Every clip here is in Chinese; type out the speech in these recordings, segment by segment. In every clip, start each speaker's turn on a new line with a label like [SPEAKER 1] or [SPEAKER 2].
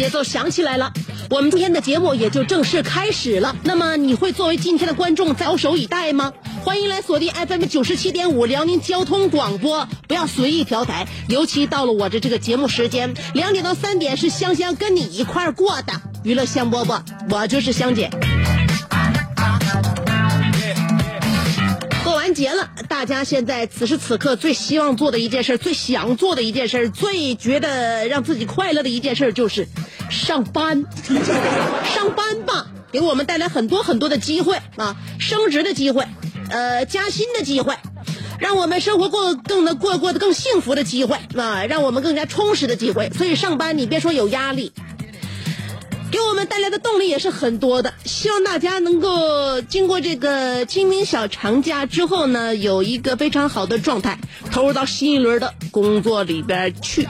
[SPEAKER 1] 节奏响起来了，我们今天的节目也就正式开始了。那么你会作为今天的观众翘首以待吗？欢迎来锁定 FM 九十七点五辽宁交通广播，不要随意调台，尤其到了我的这个节目时间，两点到三点是香香跟你一块儿过的娱乐香饽饽，我就是香姐。节了，大家现在此时此刻最希望做的一件事，最想做的一件事，最觉得让自己快乐的一件事就是上班。上班吧，给我们带来很多很多的机会啊，升职的机会，呃，加薪的机会，让我们生活过更能过过得更幸福的机会啊，让我们更加充实的机会。所以上班，你别说有压力，给我们带来的动力也是很多的。希望大家能够经过这个清明小长假之后呢，有一个非常好的状态，投入到新一轮的工作里边去。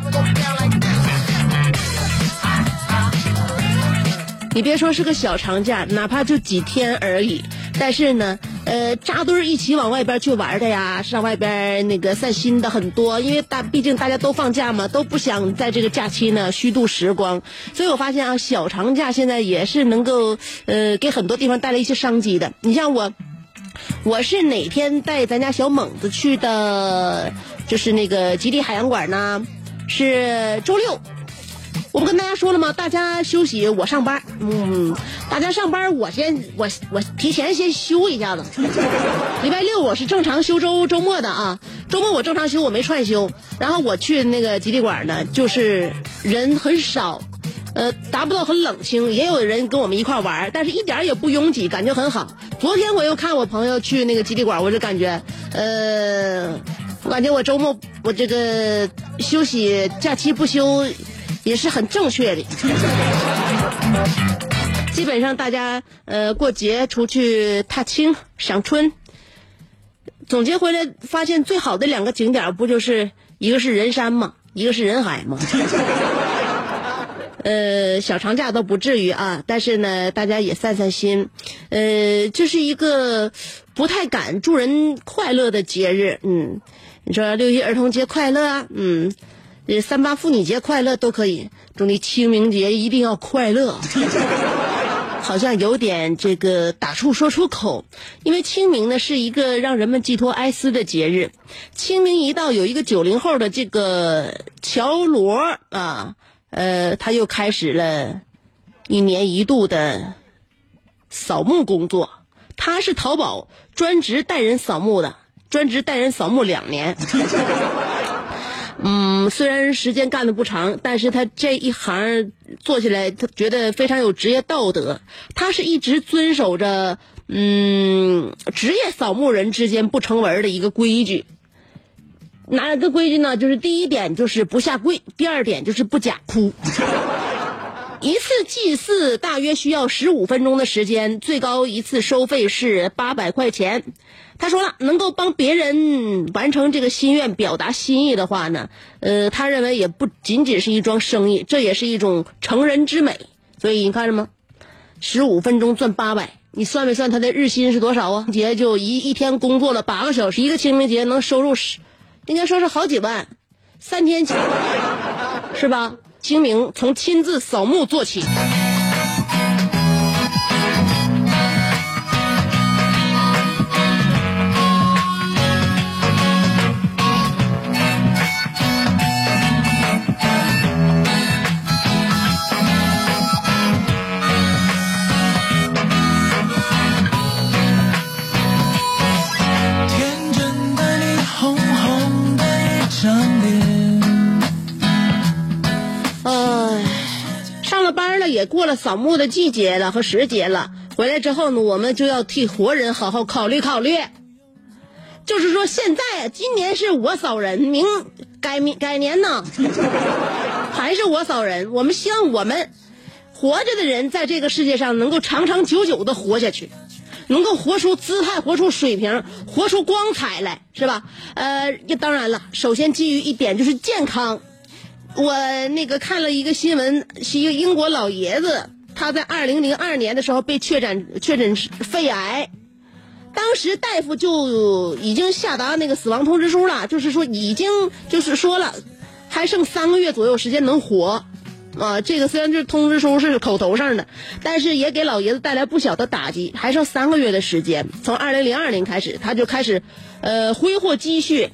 [SPEAKER 1] 你别说是个小长假，哪怕就几天而已，但是呢，呃，扎堆儿一起往外边去玩的呀，上外边那个散心的很多，因为大毕竟大家都放假嘛，都不想在这个假期呢虚度时光，所以我发现啊，小长假现在也是能够呃给很多地方带来一些商机的。你像我，我是哪天带咱家小猛子去的，就是那个吉利海洋馆呢？是周六。我不跟大家说了吗？大家休息，我上班。嗯，大家上班，我先我我提前先休一下子。礼拜六我是正常休周周末的啊，周末我正常休，我没串休。然后我去那个吉利馆呢，就是人很少，呃，达不到很冷清，也有人跟我们一块玩，但是一点也不拥挤，感觉很好。昨天我又看我朋友去那个吉利馆，我就感觉，呃，我感觉我周末我这个休息假期不休。也是很正确的。基本上大家呃过节出去踏青赏春，总结回来发现最好的两个景点不就是一个是人山嘛，一个是人海嘛。呃，小长假倒不至于啊，但是呢，大家也散散心。呃，这是一个不太敢祝人快乐的节日。嗯，你说六一儿童节快乐，嗯。呃，三八妇女节快乐都可以，祝你清明节一定要快乐。好像有点这个打怵说出口，因为清明呢是一个让人们寄托哀思的节日。清明一到，有一个九零后的这个乔罗啊，呃，他又开始了一年一度的扫墓工作。他是淘宝专职带人扫墓的，专职带人扫墓两年。嗯，虽然时间干的不长，但是他这一行做起来，他觉得非常有职业道德。他是一直遵守着嗯职业扫墓人之间不成文的一个规矩。哪个规矩呢？就是第一点就是不下跪，第二点就是不假哭。一次祭祀大约需要十五分钟的时间，最高一次收费是八百块钱。他说了，能够帮别人完成这个心愿、表达心意的话呢，呃，他认为也不仅仅是一桩生意，这也是一种成人之美。所以你看着吗？十五分钟赚八百，你算没算他的日薪是多少啊？节就一一天工作了八个小时，一个清明节能收入十，应该说是好几万，三天起，是吧？清明从亲自扫墓做起。扫墓的季节了和时节了，回来之后呢，我们就要替活人好好考虑考虑。就是说，现在今年是我扫人，明改明改年呢，还是我扫人。我们希望我们活着的人在这个世界上能够长长久久的活下去。能够活出姿态，活出水平，活出光彩来，是吧？呃，当然了，首先基于一点就是健康。我那个看了一个新闻，是一个英国老爷子，他在二零零二年的时候被确诊确诊肺癌，当时大夫就已经下达那个死亡通知书了，就是说已经就是说了，还剩三个月左右时间能活。啊，这个虽然这通知书是口头上的，但是也给老爷子带来不小的打击。还剩三个月的时间，从二零零二年开始，他就开始，呃，挥霍积蓄。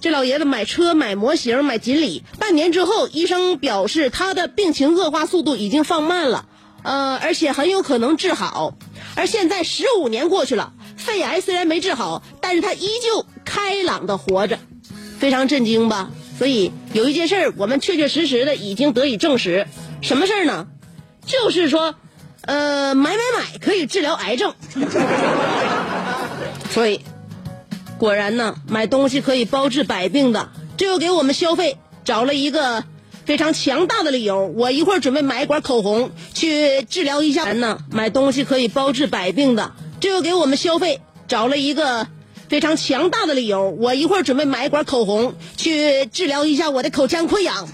[SPEAKER 1] 这老爷子买车、买模型、买锦鲤。半年之后，医生表示他的病情恶化速度已经放慢了，呃，而且很有可能治好。而现在十五年过去了，肺癌虽然没治好，但是他依旧开朗的活着，非常震惊吧？所以有一件事儿，我们确确实实的已经得以证实，什么事儿呢？就是说，呃，买买买可以治疗癌症。所以，果然呢，买东西可以包治百病的，这又给我们消费找了一个非常强大的理由。我一会儿准备买一管口红去治疗一下。人呢，买东西可以包治百病的，这又给我们消费找了一个。非常强大的理由，我一会儿准备买一管口红去治疗一下我的口腔溃疡。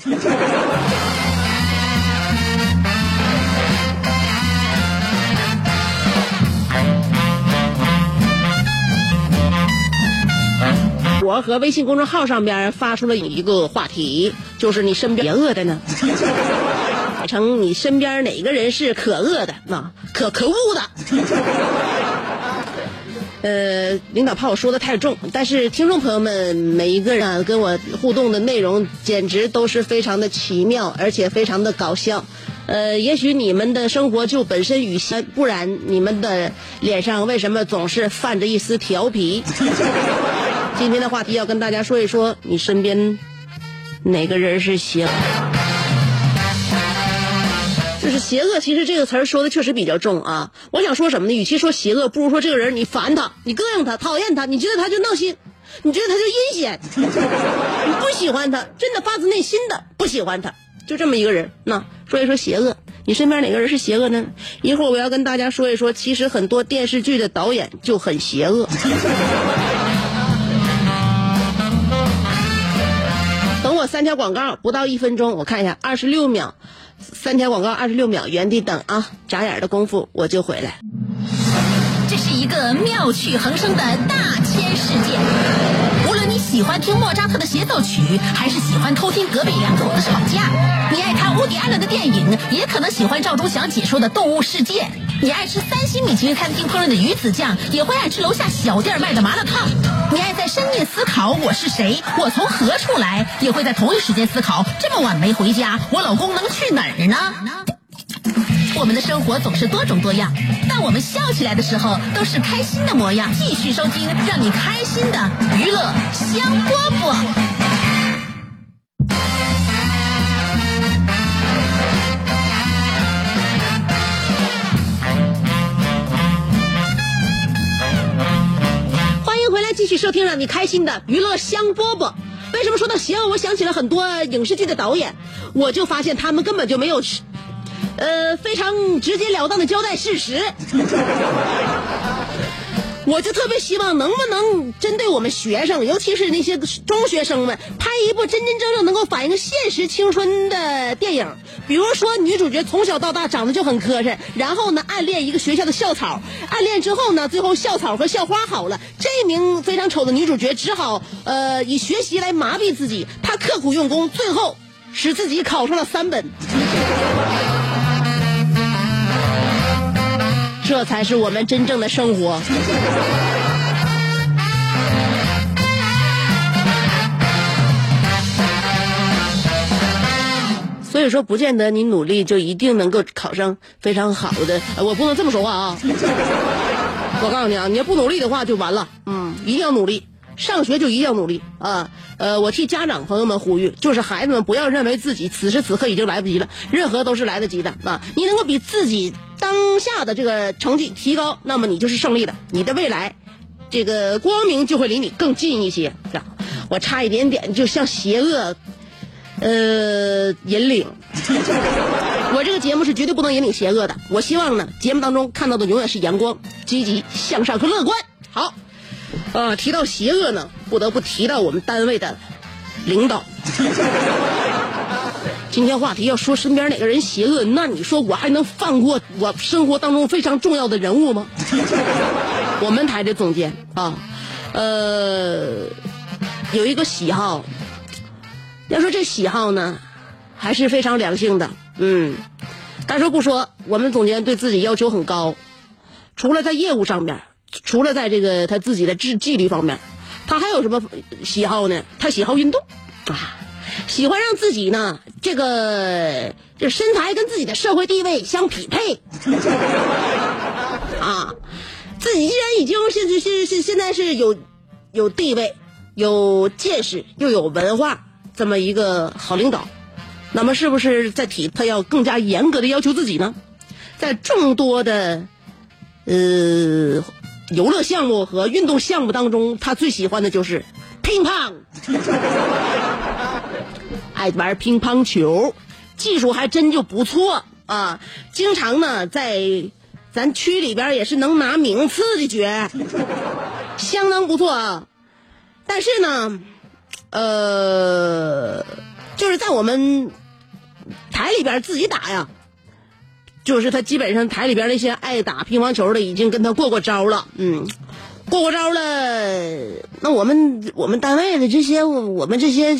[SPEAKER 1] 我和微信公众号上边发出了一个话题，就是你身边别饿的呢？改成你身边哪个人是可恶的？那可可恶的？呃，领导怕我说的太重，但是听众朋友们每一个人跟我互动的内容简直都是非常的奇妙，而且非常的搞笑。呃，也许你们的生活就本身与仙，不然你们的脸上为什么总是泛着一丝调皮？今天的话题要跟大家说一说，你身边哪个人是邪？就是邪恶，其实这个词儿说的确实比较重啊。我想说什么呢？与其说邪恶，不如说这个人你烦他，你膈应他，讨厌他，你觉得他就闹心，你觉得他就阴险，你不喜欢他，真的发自内心的不喜欢他，就这么一个人。那说一说邪恶，你身边哪个人是邪恶呢？一会儿我要跟大家说一说，其实很多电视剧的导演就很邪恶。三条广告，不到一分钟，我看一下，二十六秒。三条广告，二十六秒，原地等啊！眨眼的功夫我就回来。
[SPEAKER 2] 这是一个妙趣横生的大千世界。无论你喜欢听莫扎特的协奏曲，还是喜欢偷听隔壁两口子吵架，你爱看乌迪安伦的电影，也可能喜欢赵忠祥解说的《动物世界》。你爱吃三星米其林餐厅烹饪的鱼子酱，也会爱吃楼下小店卖的麻辣烫。你爱在深夜思考我是谁，我从何处来，也会在同一时间思考这么晚没回家，我老公能去哪儿呢？我们的生活总是多种多样，但我们笑起来的时候都是开心的模样。继续收听让你开心的娱乐香饽饽。
[SPEAKER 1] 继续收听让你开心的娱乐香饽饽。为什么说到邪恶？我想起了很多影视剧的导演，我就发现他们根本就没有，呃，非常直截了当的交代事实。我就特别希望能不能针对我们学生，尤其是那些中学生们，拍一部真真正正能够反映现实青春的电影。比如说，女主角从小到大长得就很磕碜，然后呢暗恋一个学校的校草，暗恋之后呢，最后校草和校花好了，这名非常丑的女主角只好呃以学习来麻痹自己，她刻苦用功，最后使自己考上了三本。这才是我们真正的生活。所以说，不见得你努力就一定能够考上非常好的。我不能这么说话啊！我告诉你啊，你要不努力的话就完了。嗯，一定要努力。上学就一定要努力啊！呃，我替家长朋友们呼吁，就是孩子们不要认为自己此时此刻已经来不及了，任何都是来得及的啊！你能够比自己当下的这个成绩提高，那么你就是胜利的，你的未来，这个光明就会离你更近一些。我差一点点就向邪恶，呃，引领。我这个节目是绝对不能引领邪恶的。我希望呢，节目当中看到的永远是阳光、积极向上和乐观。好。啊，提到邪恶呢，不得不提到我们单位的领导。今天话题要说身边哪个人邪恶，那你说我还能放过我生活当中非常重要的人物吗？我们台的总监啊，呃，有一个喜好，要说这喜好呢，还是非常良性的。嗯，该说不说，我们总监对自己要求很高，除了在业务上面。除了在这个他自己的智纪律方面，他还有什么喜好呢？他喜好运动，啊，喜欢让自己呢这个这身材跟自己的社会地位相匹配，啊，自己既然已经是是是是现在是有有地位、有见识又有文化这么一个好领导，那么是不是在体他要更加严格的要求自己呢？在众多的呃。游乐项目和运动项目当中，他最喜欢的就是乒乓，爱玩乒乓球，技术还真就不错啊！经常呢在咱区里边也是能拿名次的角，相当不错啊。但是呢，呃，就是在我们台里边自己打呀。就是他基本上台里边那些爱打乒乓球的已经跟他过过招了，嗯，过过招了。那我们我们单位的这些我们这些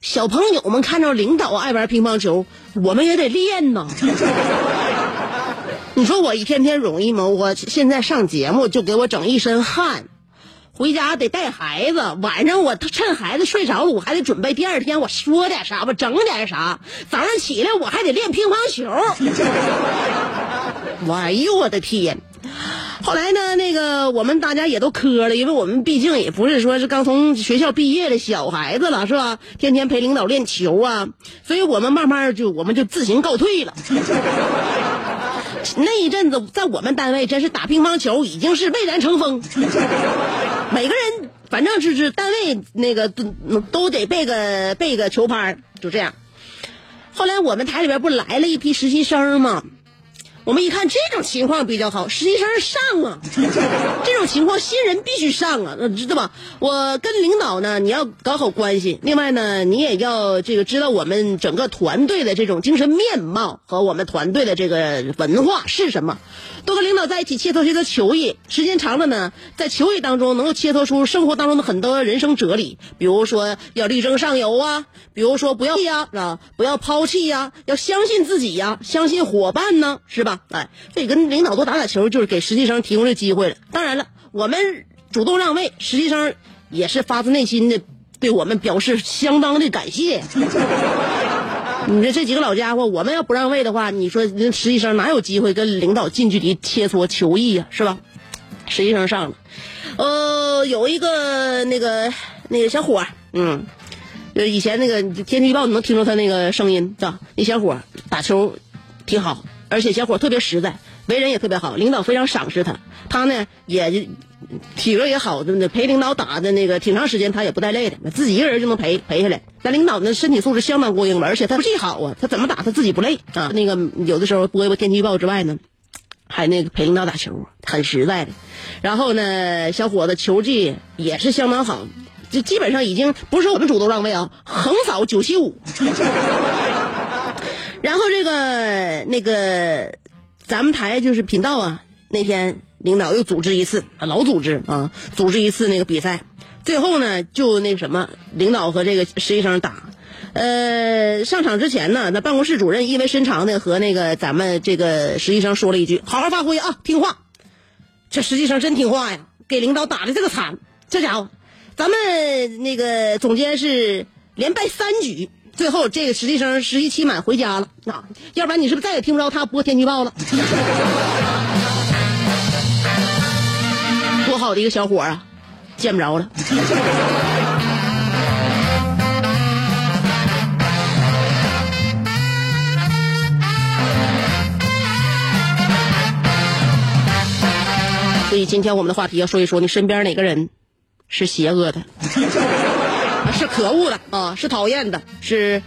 [SPEAKER 1] 小朋友们看着领导爱玩乒乓球，我们也得练呐。你说我一天天容易吗？我现在上节目就给我整一身汗。回家得带孩子，晚上我趁孩子睡着了，我还得准备第二天我说点啥吧，整点啥。早上起来我还得练乒乓球。哎呦我的天！后来呢，那个我们大家也都磕了，因为我们毕竟也不是说是刚从学校毕业的小孩子了，是吧？天天陪领导练球啊，所以我们慢慢就我们就自行告退了。那一阵子，在我们单位真是打乒乓球已经是蔚然成风，每个人反正就是单位那个都都得备个备个球拍，就这样。后来我们台里边不来了一批实习生吗？我们一看这种情况比较好，实习生上啊，这种情况新人必须上啊，知道吧？我跟领导呢，你要搞好关系。另外呢，你也要这个知道我们整个团队的这种精神面貌和我们团队的这个文化是什么。多跟领导在一起切磋切磋球艺，时间长了呢，在球艺当中能够切磋出生活当中的很多人生哲理，比如说要力争上游啊，比如说不要呀，啊，不要抛弃呀，要相信自己呀，相信伙伴呢，是吧？哎，这跟领导多打打球，就是给实习生提供这机会了。当然了，我们主动让位，实习生也是发自内心的对我们表示相当的感谢。你说这几个老家伙，我们要不让位的话，你说实习生哪有机会跟领导近距离切磋球艺呀？是吧？实习生上了，呃，有一个那个那个小伙嗯，就以前那个天气预报你能听着他那个声音，是吧？那小伙打球挺好，而且小伙特别实在，为人也特别好，领导非常赏识他。他呢也就。体格也好，的，陪领导打的那个挺长时间，他也不带累的，自己一个人就能陪陪下来。但领导那，身体素质相当过硬了，而且他技好啊，他怎么打他自己不累啊。那个有的时候播一播天气预报之外呢，还那个陪领导打球，很实在的。然后呢，小伙子球技也是相当好，就基本上已经不是我们主动让位啊，横扫九七五。然后这个那个咱们台就是频道啊，那天。领导又组织一次，老组织啊，组织一次那个比赛，最后呢，就那什么，领导和这个实习生打，呃，上场之前呢，那办公室主任意味深长的和那个咱们这个实习生说了一句：“好好发挥啊，听话。”这实习生真听话呀，给领导打的这个惨，这家伙，咱们那个总监是连败三局，最后这个实习生实习期满回家了啊，要不然你是不是再也听不着他播天气预报了？好的一个小伙啊！见不着了。所以今天我们的话题要说一说，你身边哪个人是邪恶的，是可恶的啊，是讨厌的，是，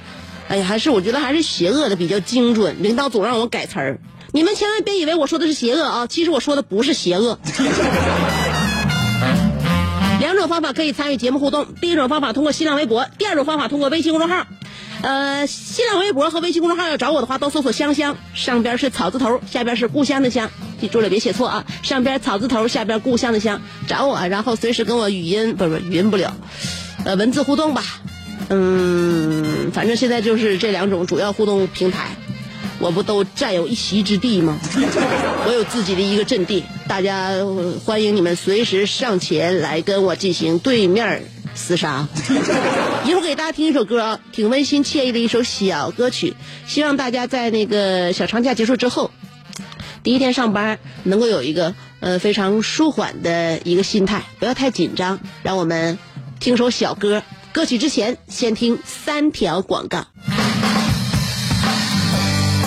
[SPEAKER 1] 哎呀，还是我觉得还是邪恶的比较精准。领导总让我改词儿，你们千万别以为我说的是邪恶啊，其实我说的不是邪恶。种方法可以参与节目互动，第一种方法通过新浪微博，第二种方法通过微信公众号。呃，新浪微博和微信公众号要找我的话，都搜索“香香”，上边是草字头，下边是故乡的乡，记住了别写错啊！上边草字头，下边故乡的乡，找我，然后随时跟我语音，不是不是语音不了，呃，文字互动吧。嗯，反正现在就是这两种主要互动平台，我不都占有一席之地吗？我有自己的一个阵地，大家欢迎你们随时上前来跟我进行对面厮杀。一会儿给大家听一首歌啊，挺温馨惬意的一首小歌曲，希望大家在那个小长假结束之后，第一天上班能够有一个呃非常舒缓的一个心态，不要太紧张。让我们听首小歌，歌曲之前先听三条广告。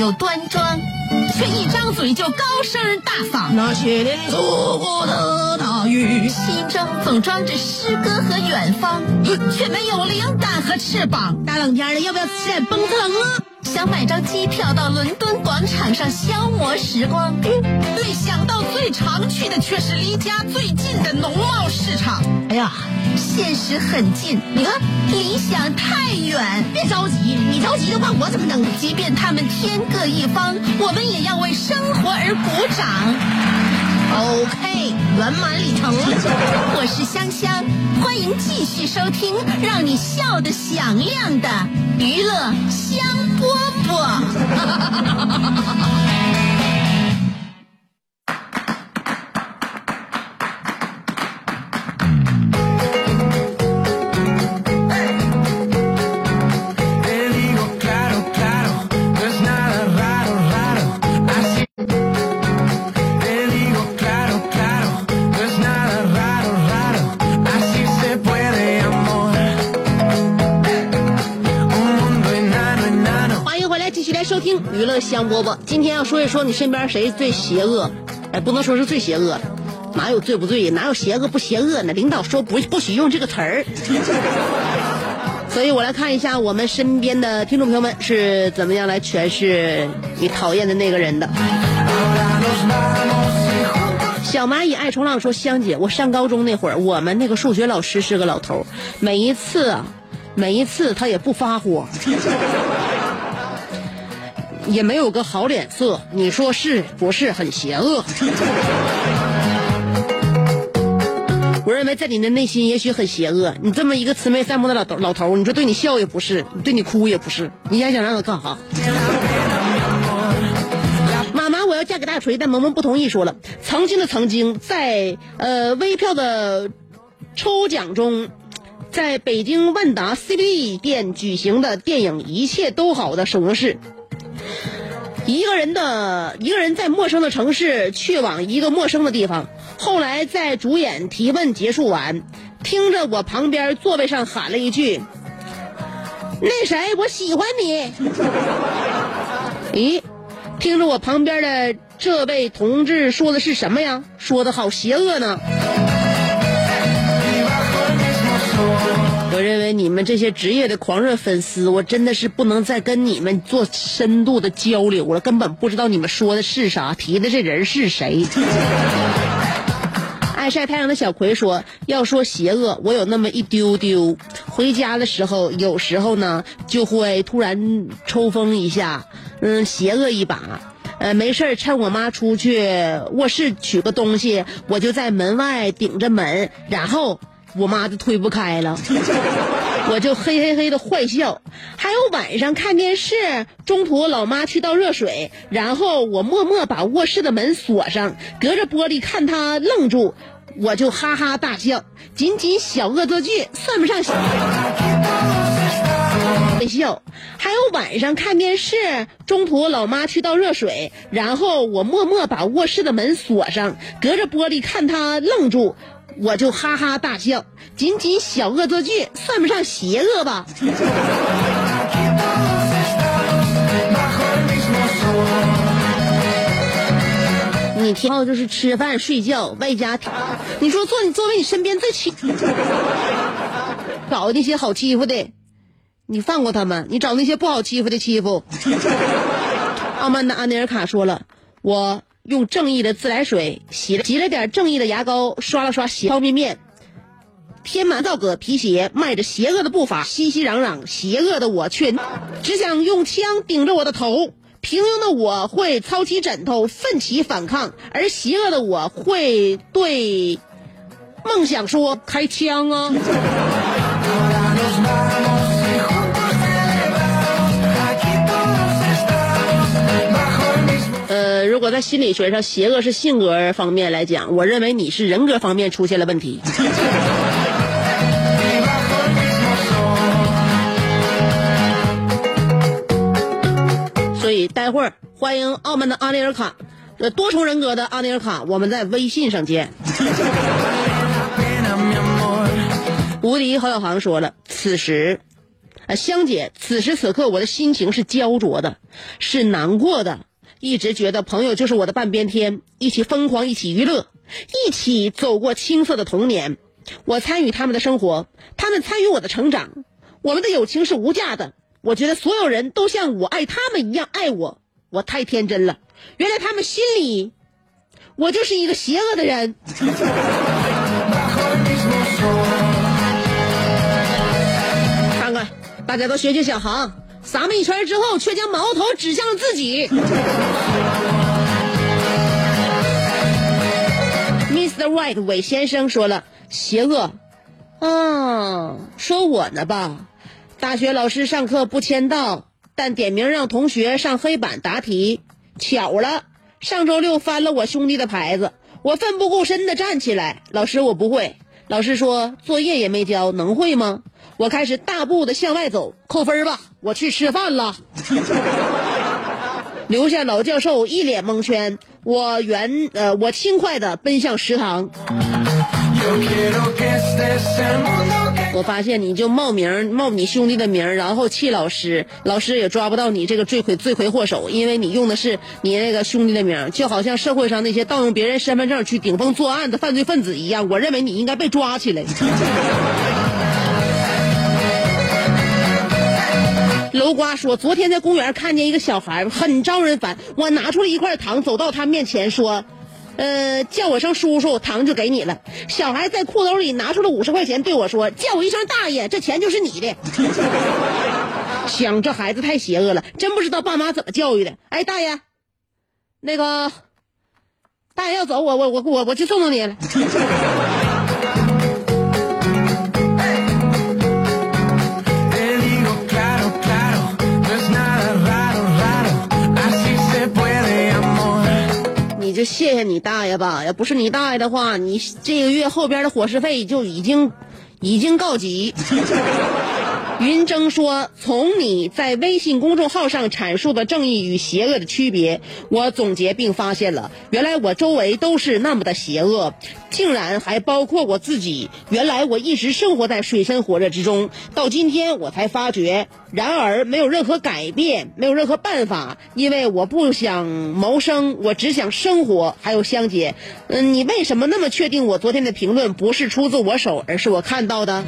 [SPEAKER 2] 又端庄，却一张嘴就高声大嗓。
[SPEAKER 1] 那些年错过的大雨，
[SPEAKER 2] 心中总装着诗歌和远方，却没有灵感和翅膀。
[SPEAKER 1] 大冷天的，要不要吃点蹦特冷啊？
[SPEAKER 2] 想买张机票到伦敦广场上消磨时光，没想到最常去的却是离家最近的农贸市场。
[SPEAKER 1] 哎呀，
[SPEAKER 2] 现实很近，你看理想太远。
[SPEAKER 1] 别着急，你着急的话，我怎么能？
[SPEAKER 2] 即便他们天各一方，我们也要为生活而鼓掌。
[SPEAKER 1] OK，圆满礼成了。
[SPEAKER 2] 我是香香，欢迎继续收听让你笑得响亮的娱乐香饽饽。
[SPEAKER 1] 娱乐香饽饽。今天要说一说你身边谁最邪恶？哎，不能说是最邪恶，哪有最不罪？哪有邪恶不邪恶呢？领导说不不许用这个词儿。所以我来看一下我们身边的听众朋友们是怎么样来诠释你讨厌的那个人的。小蚂蚁爱冲浪说：“香姐，我上高中那会儿，我们那个数学老师是个老头，每一次，每一次他也不发火，也没有个好脸色。你说是不是很邪恶？我认为在你的内心也许很邪恶。你这么一个慈眉善目的老头老头，你说对你笑也不是，对你哭也不是，你还想让他干哈？” 妈妈，我要嫁给大锤，但萌萌不同意，说了，曾经的曾经，在呃微票的抽奖中，在北京万达 CBD 店举行的电影《一切都好》的首映式，一个人的一个人在陌生的城市去往一个陌生的地方，后来在主演提问结束完，听着我旁边座位上喊了一句：“那谁，我喜欢你。”咦？听着我旁边的这位同志说的是什么呀？说的好邪恶呢。我认为你们这些职业的狂热粉丝，我真的是不能再跟你们做深度的交流了，根本不知道你们说的是啥，提的这人是谁。爱晒太阳的小葵说：“要说邪恶，我有那么一丢丢。回家的时候，有时候呢就会突然抽风一下，嗯，邪恶一把。呃，没事儿趁我妈出去卧室取个东西，我就在门外顶着门，然后我妈就推不开了，我就嘿嘿嘿的坏笑。还有晚上看电视，中途老妈去倒热水，然后我默默把卧室的门锁上，隔着玻璃看她愣住。”我就哈哈大笑，仅仅小恶作剧，算不上小微笑。还有晚上看电视，中途老妈去倒热水，然后我默默把卧室的门锁上，隔着玻璃看她愣住，我就哈哈大笑，仅仅小恶作剧，算不上邪恶吧。你听就是吃饭睡觉，外加，你说做你作为你身边最亲，找那些好欺负的，你放过他们，你找那些不好欺负的欺负。傲慢的安尼尔卡说了，我用正义的自来水洗了洗了点正义的牙膏，刷了刷邪方便面，天满道格皮鞋，迈着邪恶的步伐，熙熙攘攘，邪恶的我却只想用枪顶着我的头。平庸的我会操起枕头奋起反抗，而邪恶的我会对梦想说：“开枪啊！”如果在心理学上，邪恶是性格方面来讲，我认为你是人格方面出现了问题。所以待会儿欢迎澳门的阿内尔卡，呃，多重人格的阿内尔卡，我们在微信上见。无敌郝小航说了，此时，啊，香姐，此时此刻我的心情是焦灼的，是难过的，一直觉得朋友就是我的半边天，一起疯狂，一起娱乐，一起走过青涩的童年。我参与他们的生活，他们参与我的成长，我们的友情是无价的。我觉得所有人都像我爱他们一样爱我，我太天真了。原来他们心里，我就是一个邪恶的人。看看，大家都学学小航，撒么一圈之后，却将矛头指向了自己。Mr. White 韦先生说了，邪恶，啊，说我呢吧。大学老师上课不签到，但点名让同学上黑板答题。巧了，上周六翻了我兄弟的牌子，我奋不顾身的站起来，老师我不会。老师说作业也没交，能会吗？我开始大步的向外走，扣分吧，我去吃饭了。留下老教授一脸蒙圈，我原呃我轻快的奔向食堂。我发现你就冒名冒你兄弟的名，然后气老师，老师也抓不到你这个罪魁罪魁祸首，因为你用的是你那个兄弟的名，就好像社会上那些盗用别人身份证去顶风作案的犯罪分子一样。我认为你应该被抓起来。楼瓜说，昨天在公园看见一个小孩很招人烦，我拿出了一块糖，走到他面前说。呃，叫我声叔叔，糖就给你了。小孩在裤兜里拿出了五十块钱，对我说：“叫我一声大爷，这钱就是你的。”想这孩子太邪恶了，真不知道爸妈怎么教育的。哎，大爷，那个大爷要走，我我我我我去送送你了。就谢谢你大爷吧，要不是你大爷的话，你这个月后边的伙食费就已经已经告急。云峥说：“从你在微信公众号上阐述的正义与邪恶的区别，我总结并发现了，原来我周围都是那么的邪恶，竟然还包括我自己。原来我一直生活在水深火热之中，到今天我才发觉。然而没有任何改变，没有任何办法，因为我不想谋生，我只想生活。还有香姐，嗯，你为什么那么确定我昨天的评论不是出自我手，而是我看到的？”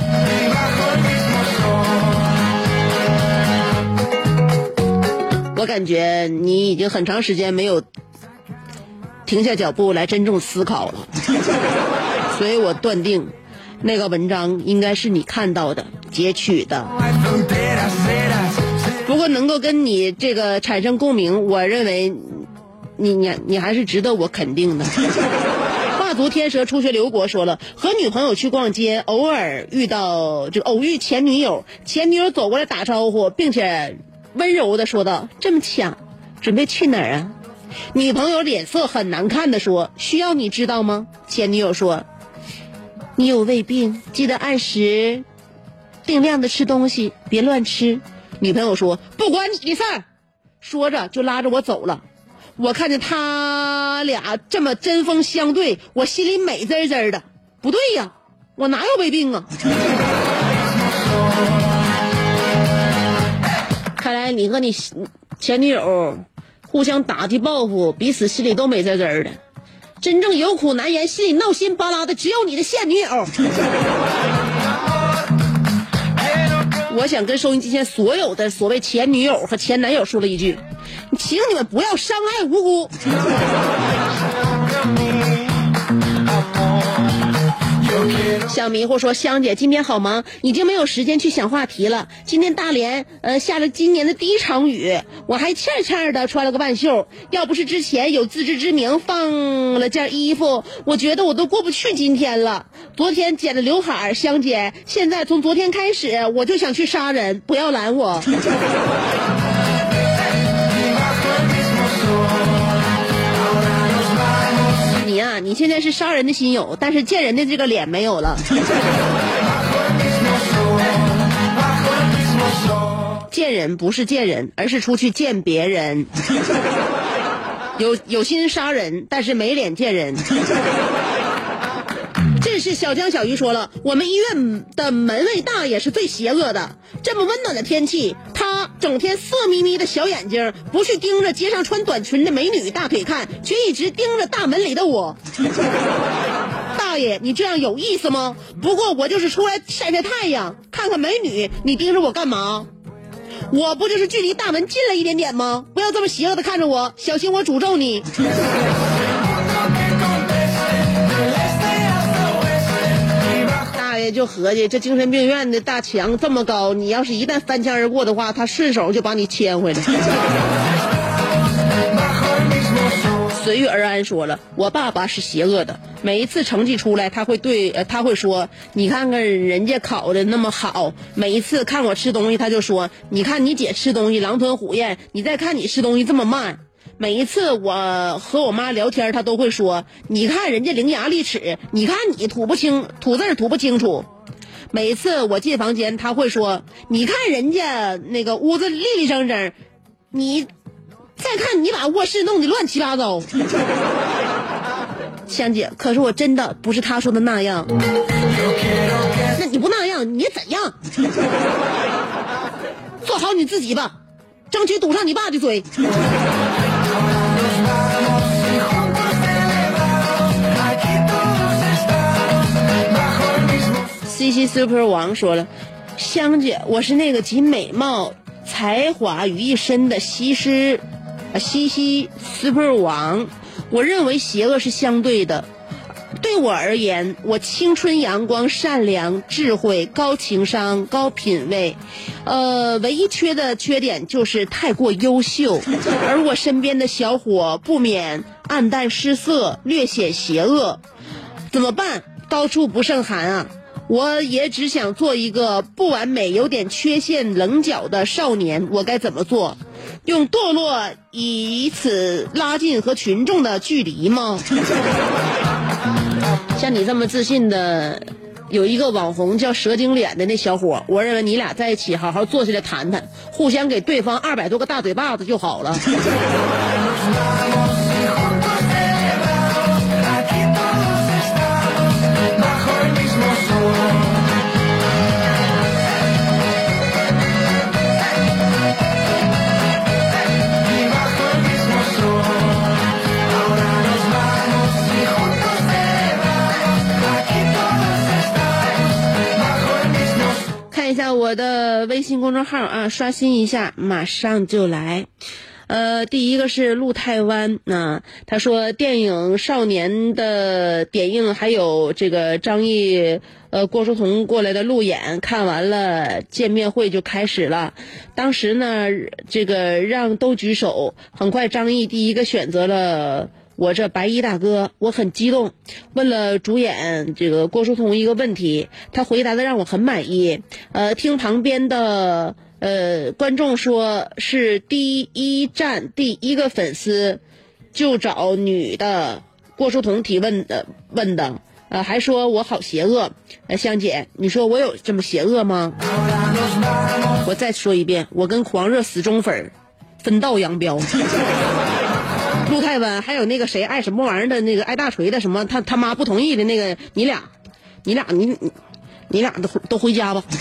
[SPEAKER 1] 我感觉你已经很长时间没有停下脚步来真正思考了，所以我断定那个文章应该是你看到的、截取的。不过能够跟你这个产生共鸣，我认为你你你还是值得我肯定的。画足天蛇初学刘国说了，和女朋友去逛街，偶尔遇到就偶遇前女友，前女友走过来打招呼，并且。温柔的说道：“这么巧，准备去哪儿啊？”女朋友脸色很难看的说：“需要你知道吗？”前女友说：“你有胃病，记得按时定量的吃东西，别乱吃。”女朋友说：“不关你的事儿。”说着就拉着我走了。我看见他俩这么针锋相对，我心里美滋滋的。不对呀，我哪有胃病啊？看来你和你前女友互相打击报复，彼此心里都美滋滋的。真正有苦难言、心里闹心巴拉的，只有你的现女友。我想跟收音机前所有的所谓前女友和前男友说了一句：请你们不要伤害无辜。小迷糊说：“香姐今天好忙，已经没有时间去想话题了。今天大连呃下了今年的第一场雨，我还欠欠的穿了个半袖。要不是之前有自知之明放了件衣服，我觉得我都过不去今天了。昨天剪了刘海，香姐，现在从昨天开始我就想去杀人，不要拦我。”你、现在是杀人的心有，但是见人的这个脸没有了。见人不是见人，而是出去见别人。有有心杀人，但是没脸见人。是小江小鱼说了，我们医院的门卫大爷是最邪恶的。这么温暖的天气，他整天色眯眯的小眼睛，不去盯着街上穿短裙的美女大腿看，却一直盯着大门里的我。大爷，你这样有意思吗？不过我就是出来晒晒太阳，看看美女，你盯着我干嘛？我不就是距离大门近了一点点吗？不要这么邪恶的看着我，小心我诅咒你。就合计，这精神病院的大墙这么高，你要是一旦翻墙而过的话，他顺手就把你牵回来。随遇而安说了，我爸爸是邪恶的，每一次成绩出来，他会对他会说，你看看人家考的那么好，每一次看我吃东西，他就说，你看你姐吃东西狼吞虎咽，你再看你吃东西这么慢。每一次我和我妈聊天，她都会说，你看人家伶牙俐齿，你看你吐不清吐字吐不清楚。每一次我进房间，她会说，你看人家那个屋子立立正正，你再看你把卧室弄得乱七八糟。香姐，可是我真的不是她说的那样。那你不那样，你怎样？做好你自己吧，争取堵上你爸的嘴。C C Super 王说了，香姐，我是那个集美貌、才华于一身的西施，啊，西西 Super 王。我认为邪恶是相对的。对我而言，我青春阳光、善良、智慧、高情商、高品位，呃，唯一缺的缺点就是太过优秀，而我身边的小伙不免暗淡失色，略显邪恶。怎么办？高处不胜寒啊！我也只想做一个不完美、有点缺陷、棱角的少年，我该怎么做？用堕落以此拉近和群众的距离吗？像你这么自信的，有一个网红叫蛇精脸的那小伙，我认为你俩在一起好好坐下来谈谈，互相给对方二百多个大嘴巴子就好了。我的微信公众号啊，刷新一下，马上就来。呃，第一个是陆泰湾啊，他说电影《少年》的点映还有这个张译、呃郭书童过来的路演，看完了见面会就开始了。当时呢，这个让都举手，很快张译第一个选择了。我这白衣大哥，我很激动，问了主演这个郭书童一个问题，他回答的让我很满意。呃，听旁边的呃观众说是第一站第一个粉丝就找女的郭书童提问的问的，呃，还说我好邪恶。呃，香姐，你说我有这么邪恶吗？我再说一遍，我跟狂热死忠粉儿分道扬镳。陆太湾，还有那个谁爱什么玩意儿的那个爱大锤的什么，他他妈不同意的那个，你俩，你俩你你俩都都回家吧。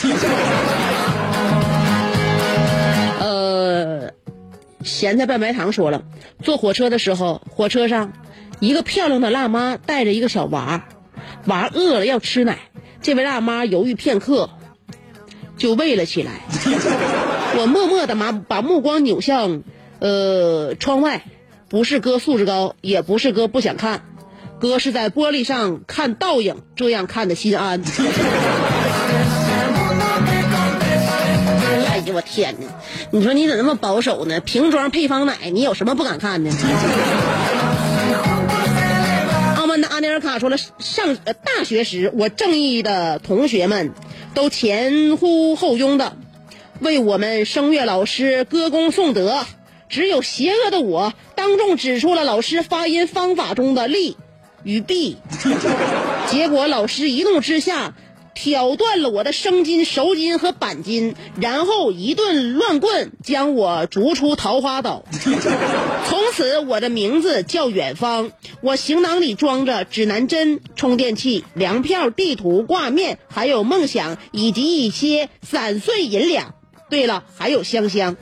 [SPEAKER 1] 呃，咸菜拌白糖说了，坐火车的时候，火车上一个漂亮的辣妈带着一个小娃，娃饿了要吃奶，这位辣妈犹豫片刻，就喂了起来。我默默的把把目光扭向呃窗外。不是哥素质高，也不是哥不想看，哥是在玻璃上看倒影，这样看的心安。哎呦我天哪！你说你怎那么保守呢？瓶装配方奶，你有什么不敢看的？澳门的阿尼尔卡说了，上呃大学时，我正义的同学们都前呼后拥的为我们声乐老师歌功颂德。只有邪恶的我当众指出了老师发音方法中的利与弊，结果老师一怒之下挑断了我的生筋、熟筋和板筋，然后一顿乱棍将我逐出桃花岛。从此，我的名字叫远方。我行囊里装着指南针、充电器、粮票、地图、挂面，还有梦想，以及一些散碎银两。对了，还有香香。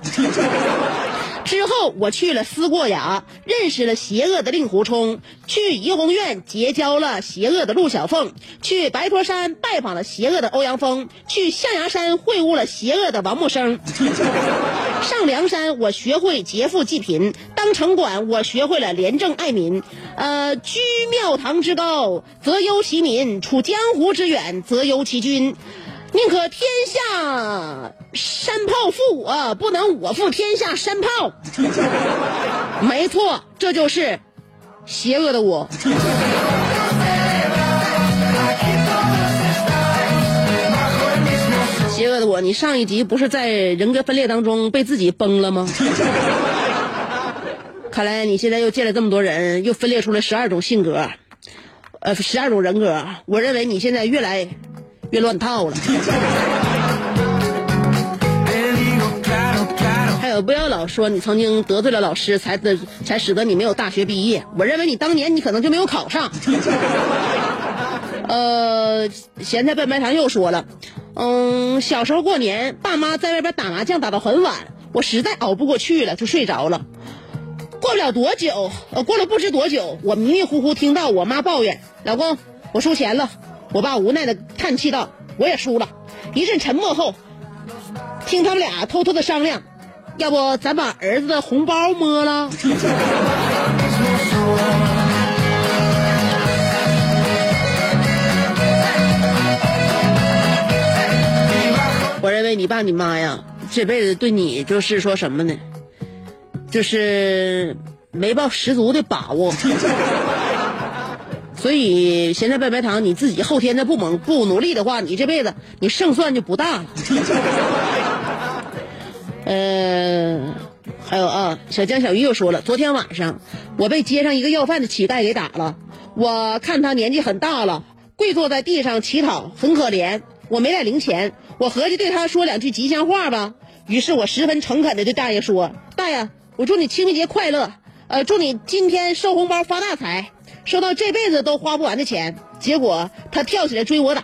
[SPEAKER 1] 之后，我去了思过崖，认识了邪恶的令狐冲；去怡红院结交了邪恶的陆小凤；去白驼山拜访了邪恶的欧阳锋；去象牙山会晤了邪恶的王木生；上梁山我学会劫富济贫；当城管我学会了廉政爱民；呃，居庙堂之高则忧其民，处江湖之远则忧其君。宁可天下山炮负我，不能我负天下山炮。没错，这就是邪恶的我。邪恶的我，你上一集不是在人格分裂当中被自己崩了吗？看来你现在又见了这么多人，又分裂出了十二种性格，呃，十二种人格。我认为你现在越来越乱套了。还有，不要老说你曾经得罪了老师，才得才使得你没有大学毕业。我认为你当年你可能就没有考上。呃，咸菜拌白糖又说了，嗯，小时候过年，爸妈在外边打麻将打到很晚，我实在熬不过去了，就睡着了。过不了多久，呃，过了不知多久，我迷迷糊糊听到我妈抱怨：“老公，我输钱了。”我爸无奈的叹气道：“我也输了。”一阵沉默后，听他们俩偷偷的商量：“要不咱把儿子的红包摸了？” 我认为你爸你妈呀，这辈子对你就是说什么呢？就是没抱十足的把握。所以咸菜拌白糖，你自己后天再不猛不努力的话，你这辈子你胜算就不大了。呃，还有啊，小江小鱼又说了，昨天晚上我被街上一个要饭的乞丐给打了，我看他年纪很大了，跪坐在地上乞讨，很可怜。我没带零钱，我合计对他说两句吉祥话吧。于是我十分诚恳的对大爷说：“大爷，我祝你清明节快乐，呃，祝你今天收红包发大财。”说到这辈子都花不完的钱，结果他跳起来追我打，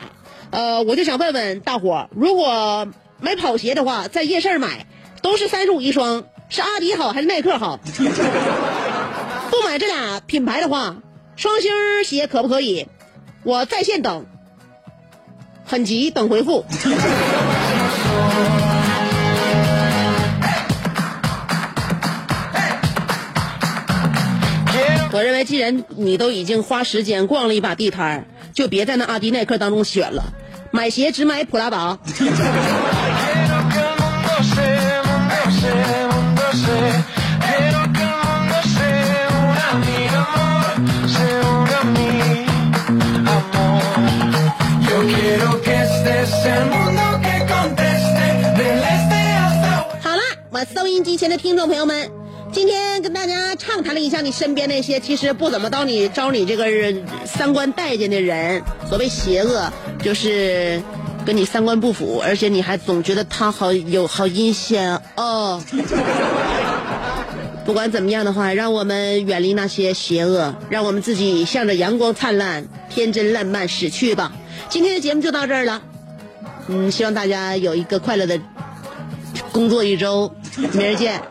[SPEAKER 1] 呃，我就想问问大伙儿，如果买跑鞋的话，在夜市买都是三十五一双，是阿迪好还是耐克好？不买这俩品牌的话，双星鞋可不可以？我在线等，很急，等回复。我认为，既然你都已经花时间逛了一把地摊儿，就别在那阿迪耐克当中选了，买鞋只买普拉达。好了，我收音机前的听众朋友们。今天跟大家畅谈了一下你身边那些其实不怎么招你招你这个三观待见的人，所谓邪恶就是跟你三观不符，而且你还总觉得他好有好阴险哦。不管怎么样的话，让我们远离那些邪恶，让我们自己向着阳光灿烂、天真烂漫驶去吧。今天的节目就到这儿了，嗯，希望大家有一个快乐的工作一周，明儿见。